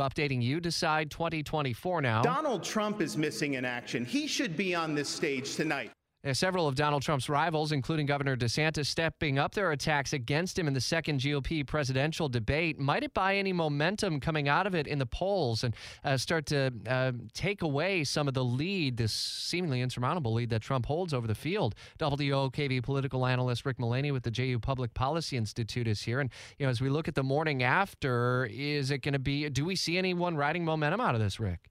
Updating you decide 2024 now. Donald Trump is missing in action. He should be on this stage tonight. Uh, Several of Donald Trump's rivals, including Governor DeSantis, stepping up their attacks against him in the second GOP presidential debate. Might it buy any momentum coming out of it in the polls and uh, start to uh, take away some of the lead, this seemingly insurmountable lead that Trump holds over the field? WOKV political analyst Rick Mullaney with the JU Public Policy Institute is here. And, you know, as we look at the morning after, is it going to be, do we see anyone riding momentum out of this, Rick?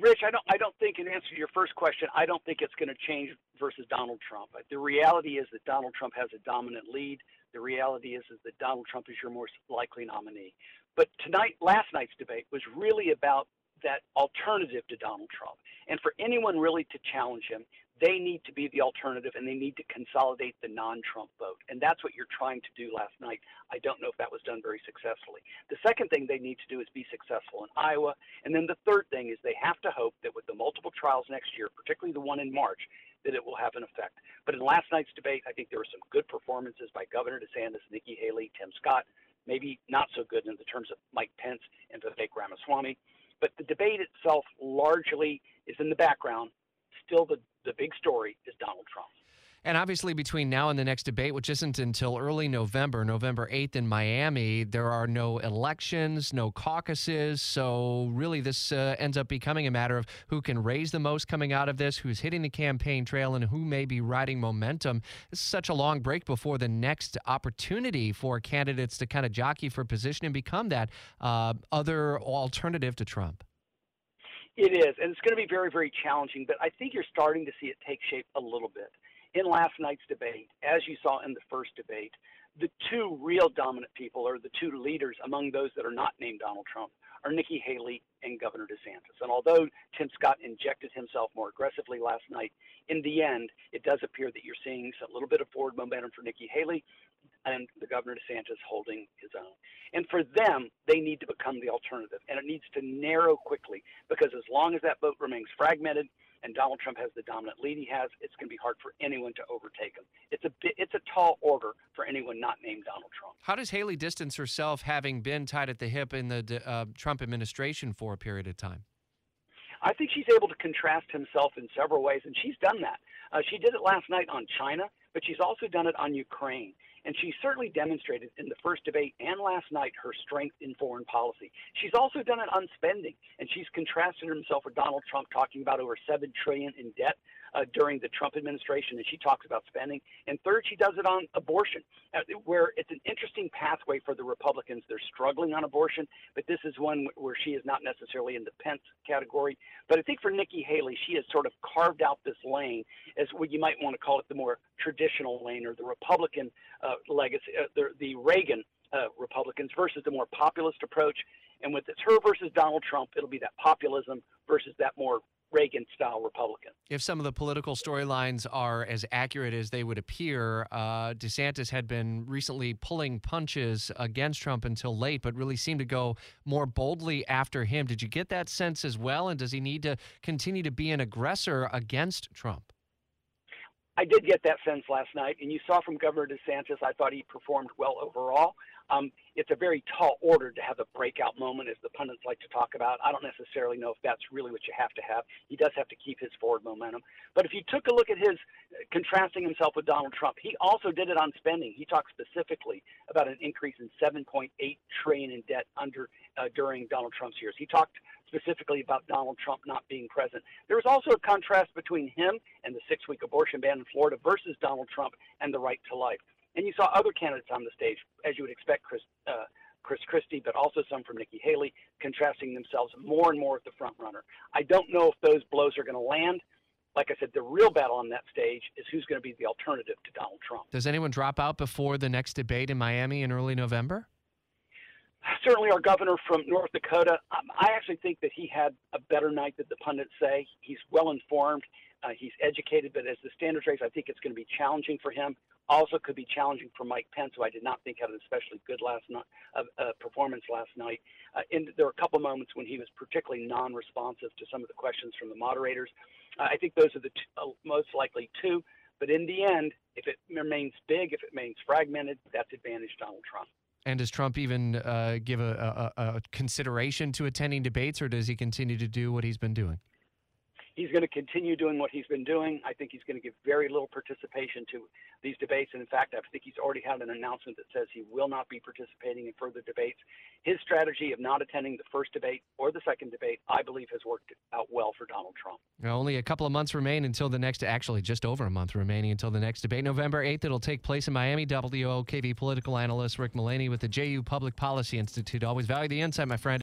Rich, I don't. I don't think. In answer to your first question, I don't think it's going to change versus Donald Trump. The reality is that Donald Trump has a dominant lead. The reality is is that Donald Trump is your most likely nominee. But tonight, last night's debate was really about that alternative to Donald Trump. And for anyone really to challenge him, they need to be the alternative and they need to consolidate the non Trump vote. And that's what you're trying to do last night. I don't know if that was done very successfully. The second thing they need to do is be successful in Iowa. And then the third thing is they have to hope that with the multiple trials next year, particularly the one in March, that it will have an effect. But in last night's debate, I think there were some good performances by Governor DeSantis, Nikki Haley, Tim Scott, maybe not so good in the terms of Mike Pence and Vivek Ramaswamy. But the debate itself largely is in the background. Still, the, the big story is Donald Trump. And obviously, between now and the next debate, which isn't until early November, November 8th in Miami, there are no elections, no caucuses. So, really, this uh, ends up becoming a matter of who can raise the most coming out of this, who's hitting the campaign trail, and who may be riding momentum. This is such a long break before the next opportunity for candidates to kind of jockey for position and become that uh, other alternative to Trump. It is, and it's going to be very, very challenging, but I think you're starting to see it take shape a little bit. In last night's debate, as you saw in the first debate, the two real dominant people, or the two leaders among those that are not named Donald Trump, are Nikki Haley and Governor DeSantis. And although Tim Scott injected himself more aggressively last night, in the end, it does appear that you're seeing a little bit of forward momentum for Nikki Haley and the Governor DeSantis holding his own. And for them, they need to become the alternative, and it needs to narrow quickly because as long as that vote remains fragmented and Donald Trump has the dominant lead he has, it's going to be hard for anyone to overtake him. It's a bit, it's a tall order for anyone not named Donald Trump. How does Haley distance herself, having been tied at the hip in the uh, Trump administration for a period of time? I think she's able to contrast himself in several ways, and she's done that. Uh, she did it last night on China, but she's also done it on Ukraine. And she certainly demonstrated in the first debate and last night her strength in foreign policy. She's also done it on spending, and she's contrasted herself with Donald Trump talking about over seven trillion in debt uh, during the Trump administration, and she talks about spending. And third, she does it on abortion, uh, where it's an interesting pathway for the Republicans. They're struggling on abortion, but this is one where she is not necessarily in the Pence category. But I think for Nikki Haley, she has sort of carved out this lane as what you might want to call it the more traditional lane or the Republican uh, legacy, uh, the, the Reagan uh, Republicans versus the more populist approach. And with it's her versus Donald Trump, it'll be that populism versus that more Reagan style Republican. If some of the political storylines are as accurate as they would appear, uh, DeSantis had been recently pulling punches against Trump until late, but really seemed to go more boldly after him. Did you get that sense as well? And does he need to continue to be an aggressor against Trump? I did get that sense last night, and you saw from Governor DeSantis, I thought he performed well overall. Um, it's a very tall order to have a breakout moment, as the pundits like to talk about. I don't necessarily know if that's really what you have to have. He does have to keep his forward momentum. But if you took a look at his uh, contrasting himself with Donald Trump, he also did it on spending. He talked specifically about an increase in 7.8 trillion in debt under uh, during Donald Trump's years. He talked specifically about Donald Trump not being present. There was also a contrast between him and the six-week abortion ban in Florida versus Donald Trump and the right to life. And you saw other candidates on the stage, as you would expect, Chris, uh, Chris Christie, but also some from Nikki Haley, contrasting themselves more and more with the front runner. I don't know if those blows are going to land. Like I said, the real battle on that stage is who's going to be the alternative to Donald Trump. Does anyone drop out before the next debate in Miami in early November? Certainly, our governor from North Dakota. Um, I actually think that he had a better night than the pundits say. He's well informed. Uh, he's educated, but as the standards race, I think it's going to be challenging for him. Also, could be challenging for Mike Pence, who I did not think had an especially good last night uh, uh, performance last night. Uh, and there were a couple moments when he was particularly non-responsive to some of the questions from the moderators. Uh, I think those are the two, uh, most likely two. But in the end, if it remains big, if it remains fragmented, that's advantage Donald Trump. And does Trump even uh, give a, a, a consideration to attending debates, or does he continue to do what he's been doing? He's going to continue doing what he's been doing. I think he's going to give very little participation to these debates. And in fact, I think he's already had an announcement that says he will not be participating in further debates. His strategy of not attending the first debate or the second debate, I believe, has worked out well for Donald Trump. Only a couple of months remain until the next, actually, just over a month remaining until the next debate. November 8th, it'll take place in Miami. WOKV political analyst Rick Mullaney with the JU Public Policy Institute. Always value the insight, my friend.